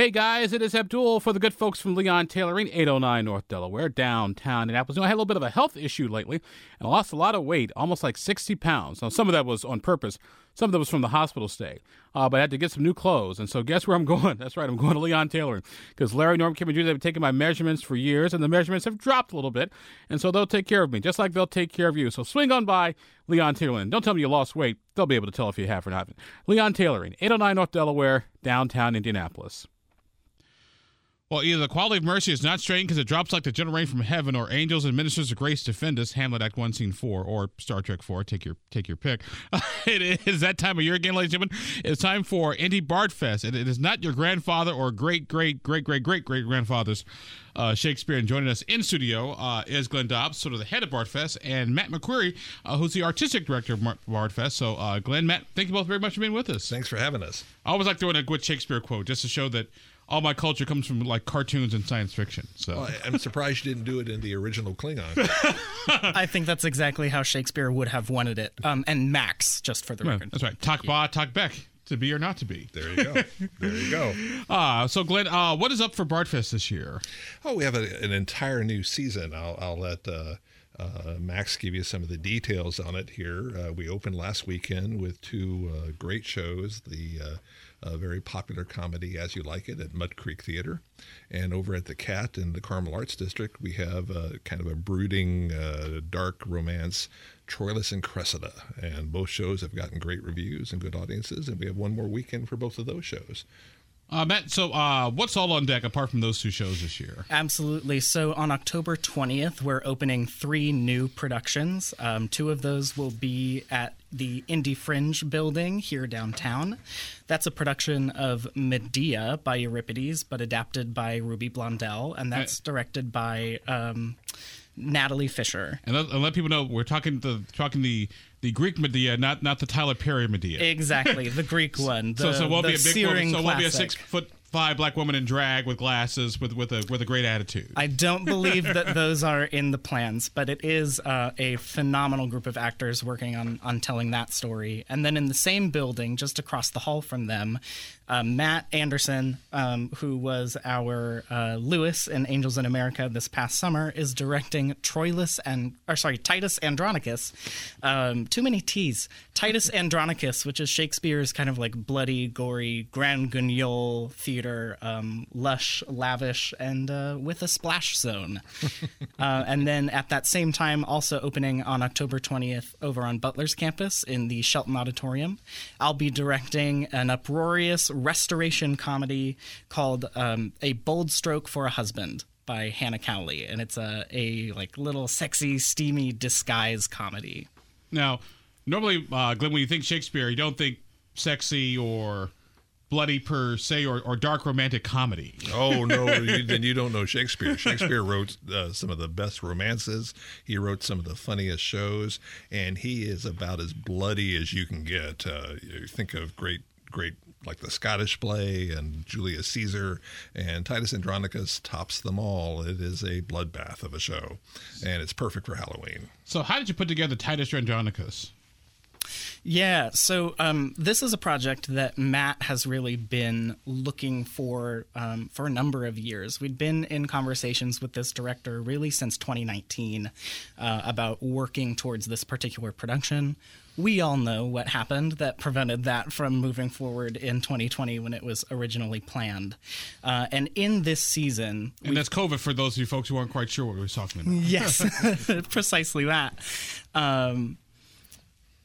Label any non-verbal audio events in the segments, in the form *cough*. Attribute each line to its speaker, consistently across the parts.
Speaker 1: Hey guys, it is Abdul for the good folks from Leon Tailoring, 809 North Delaware, downtown Indianapolis. You know, I had a little bit of a health issue lately and I lost a lot of weight, almost like 60 pounds. Now, some of that was on purpose, some of that was from the hospital stay. Uh, but I had to get some new clothes. And so, guess where I'm *laughs* going? That's right, I'm going to Leon Tailoring because Larry, Norm, Kim, and Judy have been taking my measurements for years, and the measurements have dropped a little bit. And so, they'll take care of me, just like they'll take care of you. So, swing on by Leon Tailoring. Don't tell me you lost weight, they'll be able to tell if you have or not. Leon Tailoring, 809 North Delaware, downtown Indianapolis. Well, either the quality of mercy is not strained because it drops like the gentle rain from heaven, or angels and ministers of grace defend us. Hamlet Act One, Scene Four, or Star Trek Four. Take your take your pick. *laughs* it is that time of year again, ladies and gentlemen. It's time for Indy Bard Fest, and it is not your grandfather or great great great great great great grandfather's uh, Shakespeare. And joining us in studio uh, is Glenn Dobbs, sort of the head of Bard Fest, and Matt McQuarrie, uh, who's the artistic director of Bard Fest. So, uh, Glenn, Matt, thank you both very much for being with us.
Speaker 2: Thanks for having us.
Speaker 1: I always like throwing a good Shakespeare quote just to show that all my culture comes from like cartoons and science fiction. So
Speaker 2: well, I'm surprised you didn't do it in the original Klingon. *laughs*
Speaker 3: I think that's exactly how Shakespeare would have wanted it. Um, and Max, just for the
Speaker 1: yeah,
Speaker 3: record.
Speaker 1: That's right. Talk ba, talk back. To be or not to be.
Speaker 2: There you go. There you go.
Speaker 1: uh, *laughs* so, Glenn, uh, what is up for Bardfest this year?
Speaker 2: Oh, we have a, an entire new season. I'll, I'll let uh, uh, Max give you some of the details on it here. Uh, we opened last weekend with two uh, great shows. The uh, a very popular comedy as you like it at Mud Creek Theater. And over at the Cat in the Carmel Arts District, we have a, kind of a brooding, uh, dark romance, Troilus and Cressida. And both shows have gotten great reviews and good audiences. And we have one more weekend for both of those shows.
Speaker 1: Uh, Matt, so uh, what's all on deck apart from those two shows this year?
Speaker 3: Absolutely. So on October 20th, we're opening three new productions. Um, two of those will be at the IndyFringe building here downtown. That's a production of Medea by Euripides, but adapted by Ruby Blondell, and that's directed by um, Natalie Fisher.
Speaker 1: And let, and let, people know we're talking the talking the the Greek Medea, not not the Tyler Perry Medea.
Speaker 3: Exactly, the *laughs* Greek one. The,
Speaker 1: so so it won't be a big
Speaker 3: woman,
Speaker 1: so won't be a six foot five black woman in drag with glasses with with a with a great attitude.
Speaker 3: I don't believe that those are in the plans, but it is uh, a phenomenal group of actors working on on telling that story. And then in the same building, just across the hall from them, uh, Matt Anderson, um, who was our uh, Lewis in Angels in America this past summer, is directing Troilus and or sorry Titus Andronicus. Um, too many T's. Titus *laughs* Andronicus, which is Shakespeare's kind of like bloody, gory, grand guignol theater, um, lush, lavish, and uh, with a splash zone. *laughs* Uh, and then at that same time, also opening on October 20th over on Butler's campus in the Shelton Auditorium, I'll be directing an uproarious restoration comedy called um, A Bold Stroke for a Husband by Hannah Cowley, and it's a a like little sexy, steamy disguise comedy.
Speaker 1: Now, normally, uh, Glenn, when you think Shakespeare, you don't think sexy or bloody per se or, or dark romantic comedy.
Speaker 2: Oh no, *laughs* you, then you don't know Shakespeare. Shakespeare wrote uh, some of the best romances. He wrote some of the funniest shows, and he is about as bloody as you can get. Uh, you think of great, great like the Scottish play and Julius Caesar and Titus Andronicus tops them all. It is a bloodbath of a show, and it's perfect for Halloween.
Speaker 1: So, how did you put together Titus Andronicus?
Speaker 3: Yeah, so um, this is a project that Matt has really been looking for um, for a number of years. We'd been in conversations with this director really since 2019 uh, about working towards this particular production we all know what happened that prevented that from moving forward in 2020 when it was originally planned. Uh, and in this season,
Speaker 1: and that's COVID for those of you folks who aren't quite sure what we were talking about.
Speaker 3: Yes, *laughs* *laughs* precisely that. Um,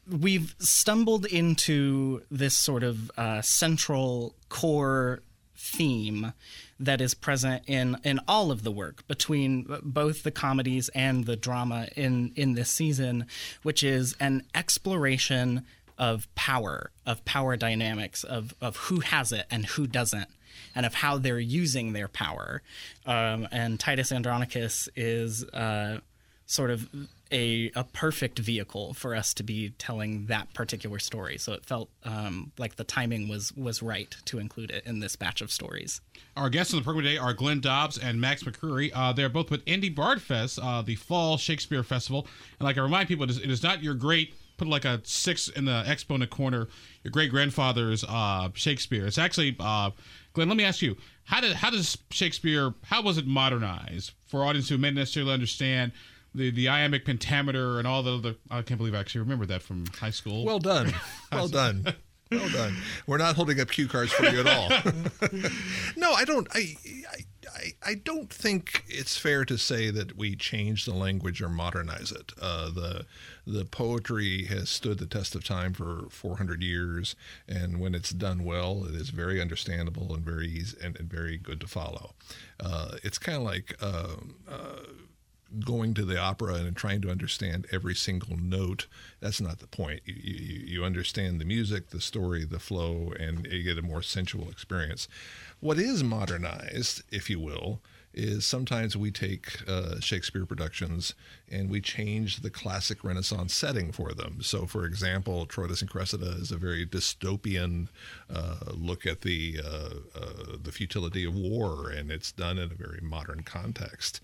Speaker 3: we've stumbled into this sort of uh, central core theme that is present in in all of the work between both the comedies and the drama in in this season, which is an exploration of power, of power dynamics, of of who has it and who doesn't, and of how they're using their power. Um, and Titus Andronicus is uh, sort of a, a perfect vehicle for us to be telling that particular story. So it felt um, like the timing was was right to include it in this batch of stories.
Speaker 1: Our guests on the program today are Glenn Dobbs and Max McQuarrie. Uh, they're both with Indy Bard Fest, uh, the fall Shakespeare festival. And like I remind people, it is, it is not your great put like a six in the exponent corner, your great grandfather's uh, Shakespeare. It's actually uh, Glenn, let me ask you: How did how does Shakespeare? How was it modernized for audience who may not necessarily understand the the iambic pentameter and all the other? I can't believe I actually remember that from high school.
Speaker 2: Well done, *laughs* well done. Well done. We're not holding up cue cards for you at all. *laughs* no, I don't. I, I, I don't think it's fair to say that we change the language or modernize it. Uh, the the poetry has stood the test of time for 400 years, and when it's done well, it is very understandable and very easy and, and very good to follow. Uh, it's kind of like. Uh, going to the opera and trying to understand every single note. That's not the point. You, you, you, understand the music, the story, the flow, and you get a more sensual experience. What is modernized, if you will, is sometimes we take uh, Shakespeare productions and we change the classic Renaissance setting for them. So, for example, Troilus and Cressida is a very dystopian uh, look at the uh, uh the futility of war, and it's done in a very modern context.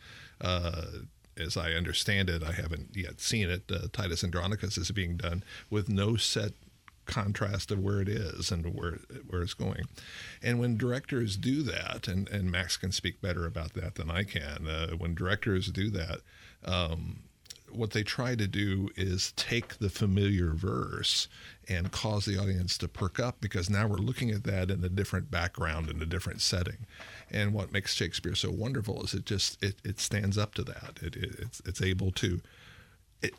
Speaker 2: As I understand it, I haven't yet seen it. Uh, Titus Andronicus is being done with no set contrast of where it is and where where it's going. And when directors do that, and, and Max can speak better about that than I can, uh, when directors do that, um, what they try to do is take the familiar verse and cause the audience to perk up because now we're looking at that in a different background in a different setting. And what makes shakespeare so wonderful is it just it, it stands up to that. It, it it's, it's able to it,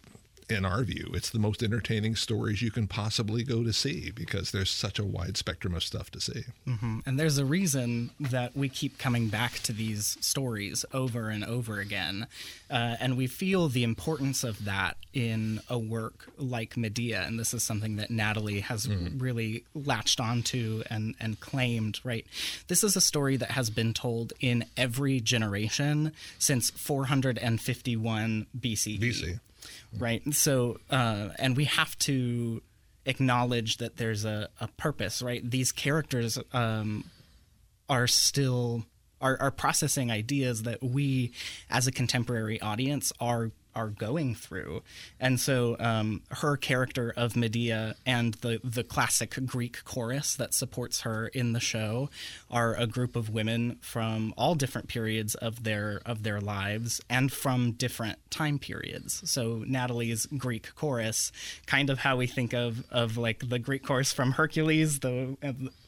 Speaker 2: in our view, it's the most entertaining stories you can possibly go to see because there's such a wide spectrum of stuff to see.
Speaker 3: Mm-hmm. And there's a reason that we keep coming back to these stories over and over again. Uh, and we feel the importance of that in a work like Medea. And this is something that Natalie has mm-hmm. really latched onto and, and claimed, right? This is a story that has been told in every generation since 451 BCE.
Speaker 2: BC
Speaker 3: right? So, uh, and we have to acknowledge that there's a, a purpose, right? These characters um, are still are, are processing ideas that we, as a contemporary audience, are are going through. And so um, her character of Medea and the, the classic Greek chorus that supports her in the show are a group of women from all different periods of their of their lives and from different time periods. So Natalie's Greek chorus, kind of how we think of of like the Greek chorus from Hercules, the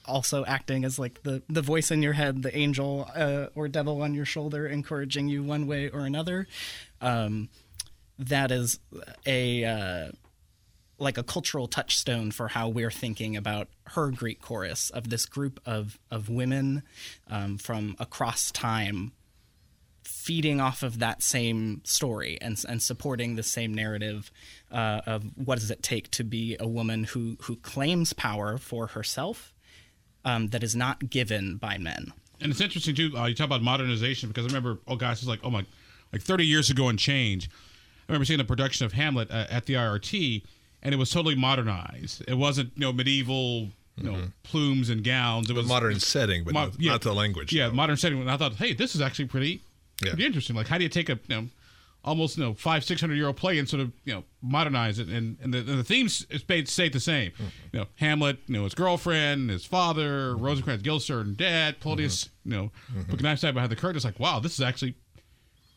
Speaker 3: also acting as like the the voice in your head, the angel uh, or devil on your shoulder, encouraging you one way or another. Um, that is a uh, like a cultural touchstone for how we're thinking about her Greek chorus of this group of of women um, from across time feeding off of that same story and and supporting the same narrative uh, of what does it take to be a woman who who claims power for herself um, that is not given by men.
Speaker 1: And it's interesting too. Uh, you talk about modernization because I remember, oh gosh, it's like oh my, like 30 years ago in change I remember seeing the production of Hamlet uh, at the IRT, and it was totally modernized. It wasn't you know medieval you know mm-hmm. plumes and gowns. It was
Speaker 2: modern setting, but mo- not, yeah, not, the language.
Speaker 1: Yeah, no. modern setting. And I thought, hey, this is actually pretty yeah. pretty interesting. Like, how do you take a you know almost you know five six hundred year old play and sort of you know modernize it and and the, and the themes stay the same. Mm-hmm. You know, Hamlet, you know his girlfriend, his father, mm-hmm. Rosencrantz, Guildenstern, dad, mm-hmm. you know, mm-hmm. put knife side behind the curtain. It's like, wow, this is actually.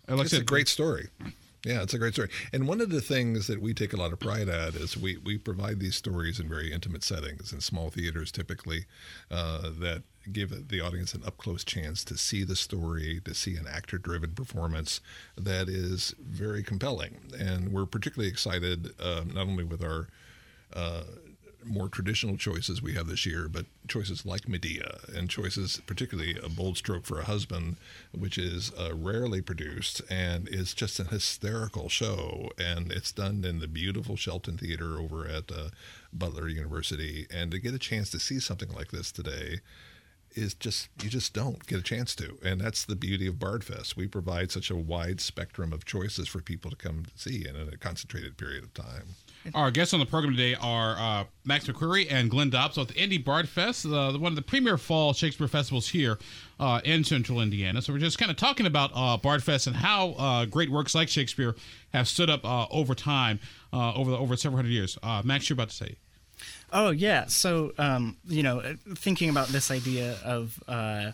Speaker 2: Like it's said, a great story. Yeah, it's a great story. And one of the things that we take a lot of pride at is we, we provide these stories in very intimate settings, in small theaters typically, uh, that give the audience an up close chance to see the story, to see an actor driven performance that is very compelling. And we're particularly excited uh, not only with our uh, more traditional choices we have this year, but choices like Medea and choices, particularly a bold stroke for a husband, which is uh, rarely produced and is just an hysterical show. And it's done in the beautiful Shelton Theater over at uh, Butler University. And to get a chance to see something like this today is just you just don't get a chance to and that's the beauty of bardfest we provide such a wide spectrum of choices for people to come to see in a concentrated period of time
Speaker 1: our guests on the program today are uh, Max McCreary and Glenn Dobbs with Indy Bard Fest, uh, one of the premier fall Shakespeare festivals here uh, in central Indiana. So we're just kind of talking about uh, Bard Fest and how uh, great works like Shakespeare have stood up uh, over time, over the, over several hundred years. Max, you're about to say.
Speaker 3: Oh yeah. So um, you know, thinking about this idea of uh,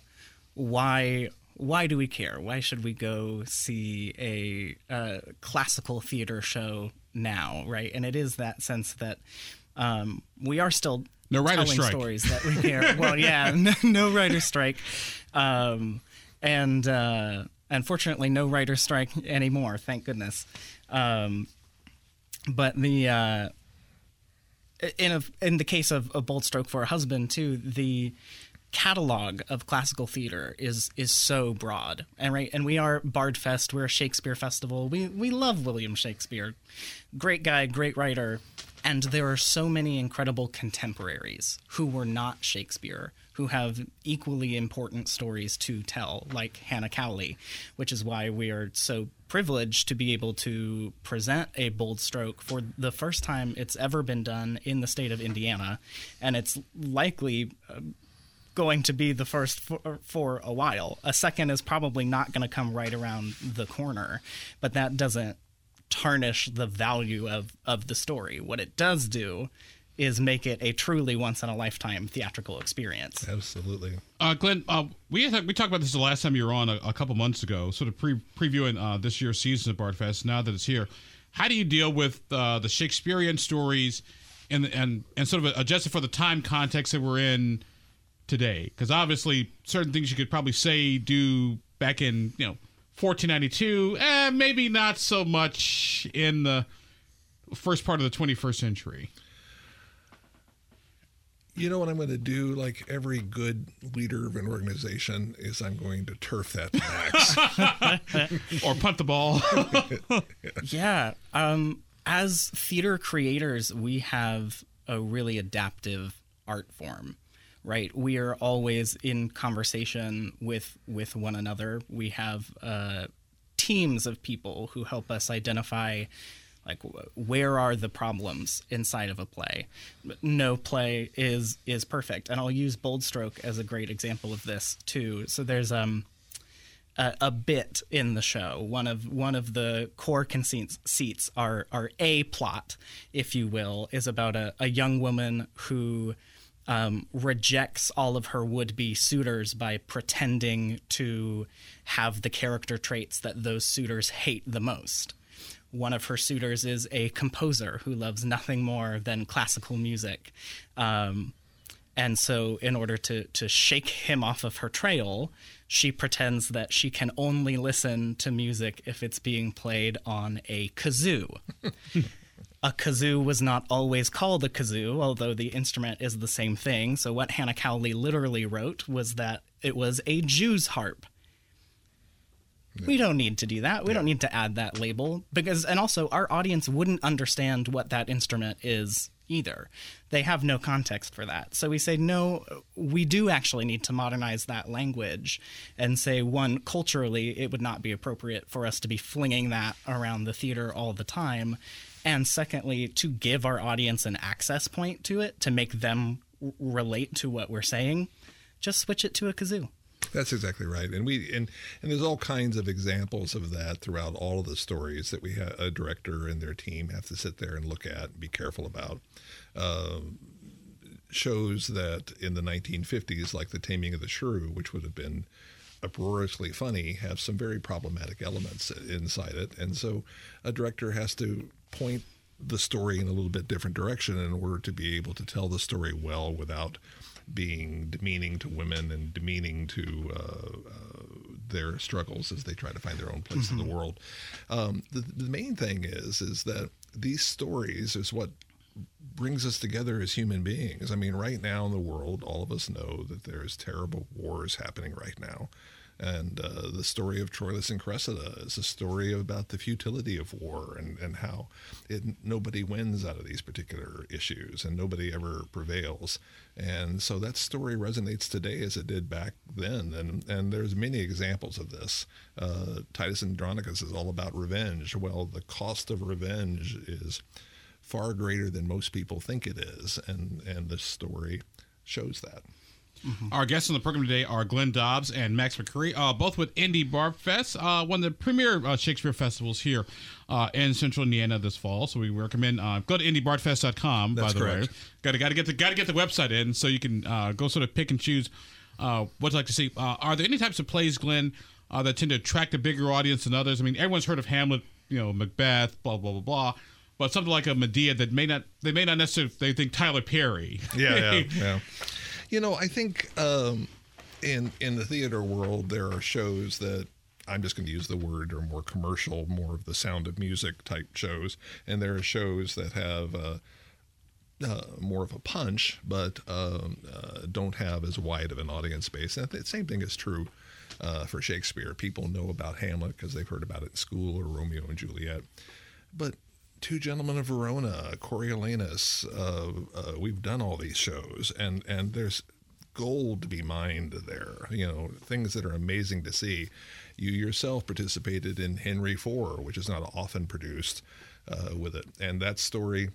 Speaker 3: why why do we care? Why should we go see a uh, classical theater show now, right? And it is that sense that um, we are still
Speaker 1: No writer
Speaker 3: telling
Speaker 1: strike.
Speaker 3: stories that we *laughs* care. well, yeah, *laughs* no, no writer strike, um, and uh, unfortunately, no writer strike anymore. Thank goodness. Um, but the uh, in a in the case of a bold stroke for a husband too the catalog of classical theater is is so broad. And right and we are bard fest we're a shakespeare festival. We we love william shakespeare. Great guy great writer and there are so many incredible contemporaries who were not shakespeare who have equally important stories to tell like hannah cowley which is why we are so privileged to be able to present a bold stroke for the first time it's ever been done in the state of indiana and it's likely uh, going to be the first for, for a while. A second is probably not going to come right around the corner, but that doesn't tarnish the value of, of the story. What it does do is make it a truly once in a lifetime theatrical experience.
Speaker 2: Absolutely.
Speaker 1: Uh, Glenn, uh, we had, we talked about this the last time you were on a, a couple months ago, sort of pre- previewing uh, this year's season of Bardfest. Now that it's here, how do you deal with uh, the Shakespearean stories and and and sort of adjust it for the time context that we're in today? Because obviously, certain things you could probably say do back in you know 1492, eh, maybe not so much in the first part of the 21st century.
Speaker 2: You know what I'm going to do? Like every good leader of an organization, is I'm going to turf that to max. *laughs* *laughs*
Speaker 1: Or punt the ball. *laughs*
Speaker 3: Yeah. Um, as theater creators, we have a really adaptive art form, right? We are always in conversation with with one another. We have uh, teams of people who help us identify like where are the problems inside of a play no play is is perfect and i'll use bold stroke as a great example of this too so there's um a, a bit in the show. One of one of the core conceits seats are are a plot, if you will, is about a, a young woman who um, rejects all of her would be suitors by pretending to have the character traits that those suitors hate the most. One of her suitors is a composer who loves nothing more than classical music. Um, and so, in order to, to shake him off of her trail, she pretends that she can only listen to music if it's being played on a kazoo. a kazoo was not always called a kazoo, although the instrument is the same thing. So, what Hannah Cowley literally wrote was that it was a Jew's harp. We don't need to do that. We don't need to add that label because, and also, our audience wouldn't understand what that instrument is either. They have no context for that. So we say, no, we do actually need to modernize that language and say, one, culturally, it would not be appropriate for us to be flinging that around the theater all the time. And secondly, to give our audience an access point to it, to make them relate to what we're saying, just switch it to a kazoo.
Speaker 2: That's exactly right, and we and and there's all kinds of examples of that throughout all of the stories that we ha- a director and their team have to sit there and look at and be careful about. Uh, shows that in the 1950s, like The Taming of the Shrew, which would have been uproariously funny, have some very problematic elements inside it, and so a director has to point the story in a little bit different direction in order to be able to tell the story well without being demeaning to women and demeaning to uh, uh, their struggles as they try to find their own place in the world. Um, the, the main thing is is that these stories is what brings us together as human beings. I mean, right now in the world, all of us know that there's terrible wars happening right now. And uh, the story of Troilus and Cressida is a story about the futility of war and, and how it, nobody wins out of these particular issues and nobody ever prevails. And so that story resonates today as it did back then. And, and there's many examples of this. Uh, Titus Andronicus is all about revenge. Well, the cost of revenge is far greater than most people think it is. And, and this story shows that.
Speaker 1: Our guests on the program today are Glenn Dobbs and Max McCurry, uh, both with Indy Bard Fest, uh, one of the premier uh, Shakespeare festivals here uh, in Central Indiana this fall. So we recommend uh, go to indybardfest.com.
Speaker 2: That's
Speaker 1: by the way, got to got to get the got to get the website in so you can uh, go sort of pick and choose uh, what you'd like to see. Uh, are there any types of plays, Glenn, uh, that tend to attract a bigger audience than others? I mean, everyone's heard of Hamlet, you know, Macbeth, blah blah blah blah. But something like a Medea that may not they may not necessarily they think Tyler Perry.
Speaker 2: yeah, yeah, *laughs* yeah. You know, I think um, in in the theater world there are shows that I'm just going to use the word are more commercial, more of the Sound of Music type shows, and there are shows that have. Uh, uh, more of a punch, but um, uh, don't have as wide of an audience base. And the same thing is true uh, for Shakespeare. People know about Hamlet because they've heard about it in school or Romeo and Juliet. But Two Gentlemen of Verona, Coriolanus, uh, uh, we've done all these shows, and, and there's gold to be mined there. You know, things that are amazing to see. You yourself participated in Henry IV, which is not often produced uh, with it. And that story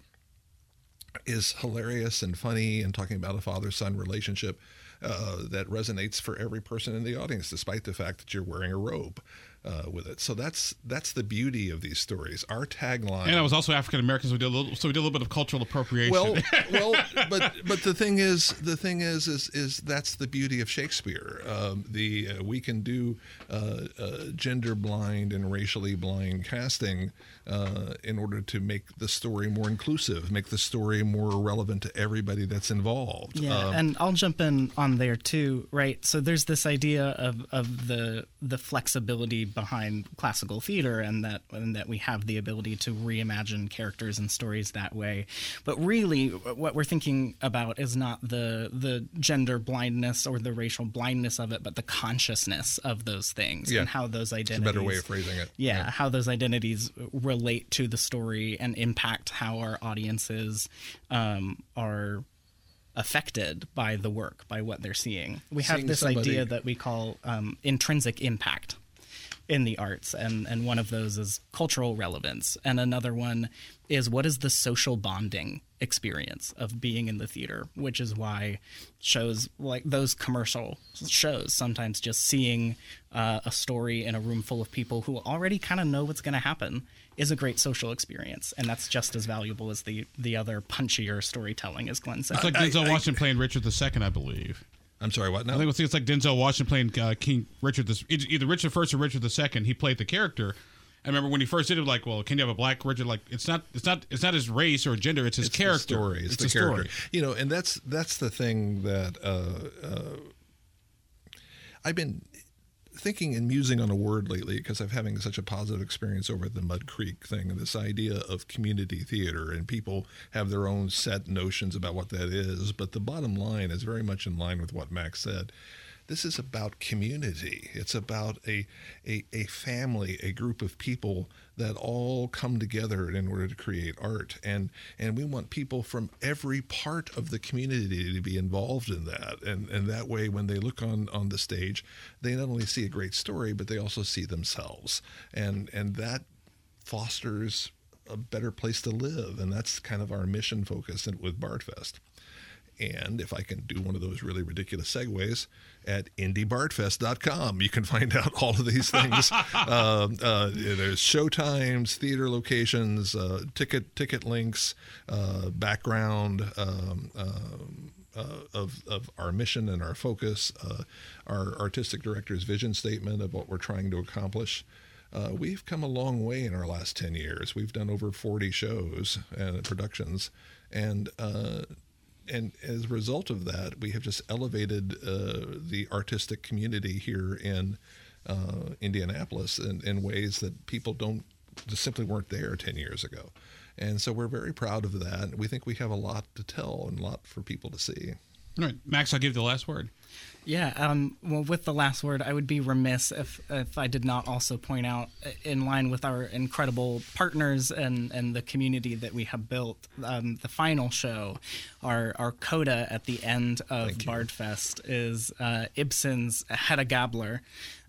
Speaker 2: is hilarious and funny and talking about a father son relationship uh, that resonates for every person in the audience, despite the fact that you're wearing a robe uh, with it. So that's that's the beauty of these stories. Our tagline.
Speaker 1: And I was also African American, so we did a little, so we did a little bit of cultural appropriation.
Speaker 2: Well, *laughs* well, but but the thing is, the thing is, is is that's the beauty of Shakespeare. Um, the uh, we can do uh, uh, gender blind and racially blind casting uh, in order to make the story more inclusive, make the story more relevant to everybody that's involved.
Speaker 3: Yeah,
Speaker 2: Um,
Speaker 3: and I'll jump in on there too, right? So there's this idea of, of the the flexibility behind classical theater, and that and that we have the ability to reimagine characters and stories that way. But really, what we're thinking about is not the the gender blindness or the racial blindness of it, but the consciousness of those things
Speaker 2: Yeah.
Speaker 3: and how those
Speaker 2: it's a
Speaker 3: identities.
Speaker 2: better way of phrasing it.
Speaker 3: yeah, how those identities relate to the story and impact how our audiences um, are affected by the work, by what they're seeing. We have
Speaker 2: Seeing
Speaker 3: this
Speaker 2: somebody-
Speaker 3: idea that we call um, intrinsic impact in the arts, and, and one of those is cultural relevance, and another one is what is the social bonding experience of being in the theater, which is why shows like those commercial shows sometimes just seeing uh, a story in a room full of people who already kind of know what's going to happen is a great social experience, and that's just as valuable as the the other punchier storytelling, as Glenn said.
Speaker 1: it's like Denzel Washington playing Richard II, I believe.
Speaker 2: I'm sorry, what now?
Speaker 1: I think it's, it's like Denzel Washington playing uh, King Richard the it's either Richard First or Richard the Second. He played the character. I remember when he first did it, like, well, can you have a black Richard? Like, it's not, it's not, it's not his race or gender. It's his
Speaker 2: It's
Speaker 1: character.
Speaker 2: The story. It's, the,
Speaker 1: a
Speaker 2: character.
Speaker 1: story.
Speaker 2: You know, and that's that's the thing that uh, uh, I've been thinking and musing on a word lately because I'm having such a positive experience over at the Mud Creek thing. This idea of community theater and people have their own set notions about what that is, but the bottom line is very much in line with what Max said. This is about community. It's about a, a, a family, a group of people that all come together in order to create art. And, and we want people from every part of the community to be involved in that. And, and that way, when they look on, on the stage, they not only see a great story, but they also see themselves. And, and that fosters a better place to live. And that's kind of our mission focus with Bardfest. And if I can do one of those really ridiculous segues, at indybardfest.com, you can find out all of these things. *laughs* um, uh, there's show times, theater locations, uh, ticket ticket links, uh, background. Um, um, uh, of, of our mission and our focus, uh, our artistic director's vision statement of what we're trying to accomplish. Uh, we've come a long way in our last 10 years. We've done over 40 shows and productions. And uh, and as a result of that, we have just elevated uh, the artistic community here in uh, Indianapolis in, in ways that people don't just simply weren't there 10 years ago. And so we're very proud of that. We think we have a lot to tell and a lot for people to see.
Speaker 1: All right, Max, I'll give you the last word.
Speaker 3: Yeah. Um, well, with the last word, I would be remiss if if I did not also point out, uh, in line with our incredible partners and and the community that we have built, um, the final show, our our coda at the end of. Bardfest is uh, Ibsen's Hedda Gabler.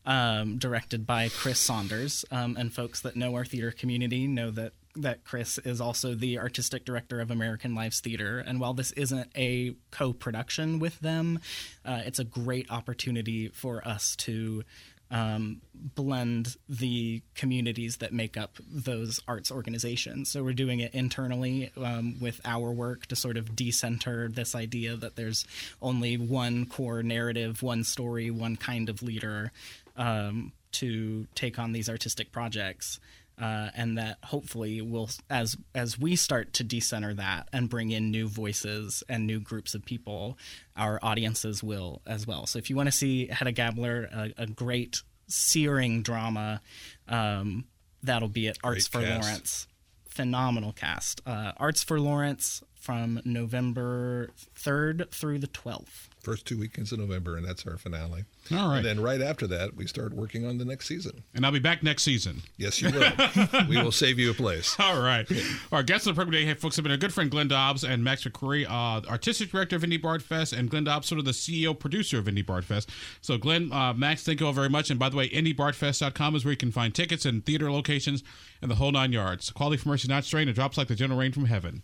Speaker 3: Um, directed by Chris Saunders, um, and folks that know our theater community know that that Chris is also the artistic director of American Lives Theater, and while this isn't a co-production with them, uh, it's a great opportunity for us to um, blend the communities that make up those arts organizations. So we're doing it internally um, with our work to sort of decenter this idea that there's only one core narrative, one story, one kind of leader um, to take on these artistic projects. Uh, and that hopefully will, as as we start to decenter that and bring in new voices and new groups of people, our audiences will as well. So if you want to see Hedda Gabler, a, a great searing drama, um, that'll be at Arts for
Speaker 2: cast.
Speaker 3: Lawrence. Phenomenal cast. Uh, Arts for Lawrence from November 3rd through the 12th.
Speaker 2: First two weekends of November, and that's our finale.
Speaker 1: All right.
Speaker 2: And then right after that, we start working on the next season.
Speaker 1: And I'll be back next season.
Speaker 2: Yes, you will. *laughs* we will save you a place.
Speaker 1: All right. Our guests on the program today, folks, have been our good friend Glenn Dobbs and Max McCrory, uh, artistic director of Indy Bard Fest, and Glenn Dobbs, sort of the CEO producer of Indy Bard Fest. So, Glenn, uh, Max, thank you all very much. And by the way, IndyBardFest.com is where you can find tickets and theater locations and the whole nine yards. Quality for mercy not strained. It drops like the gentle rain from heaven.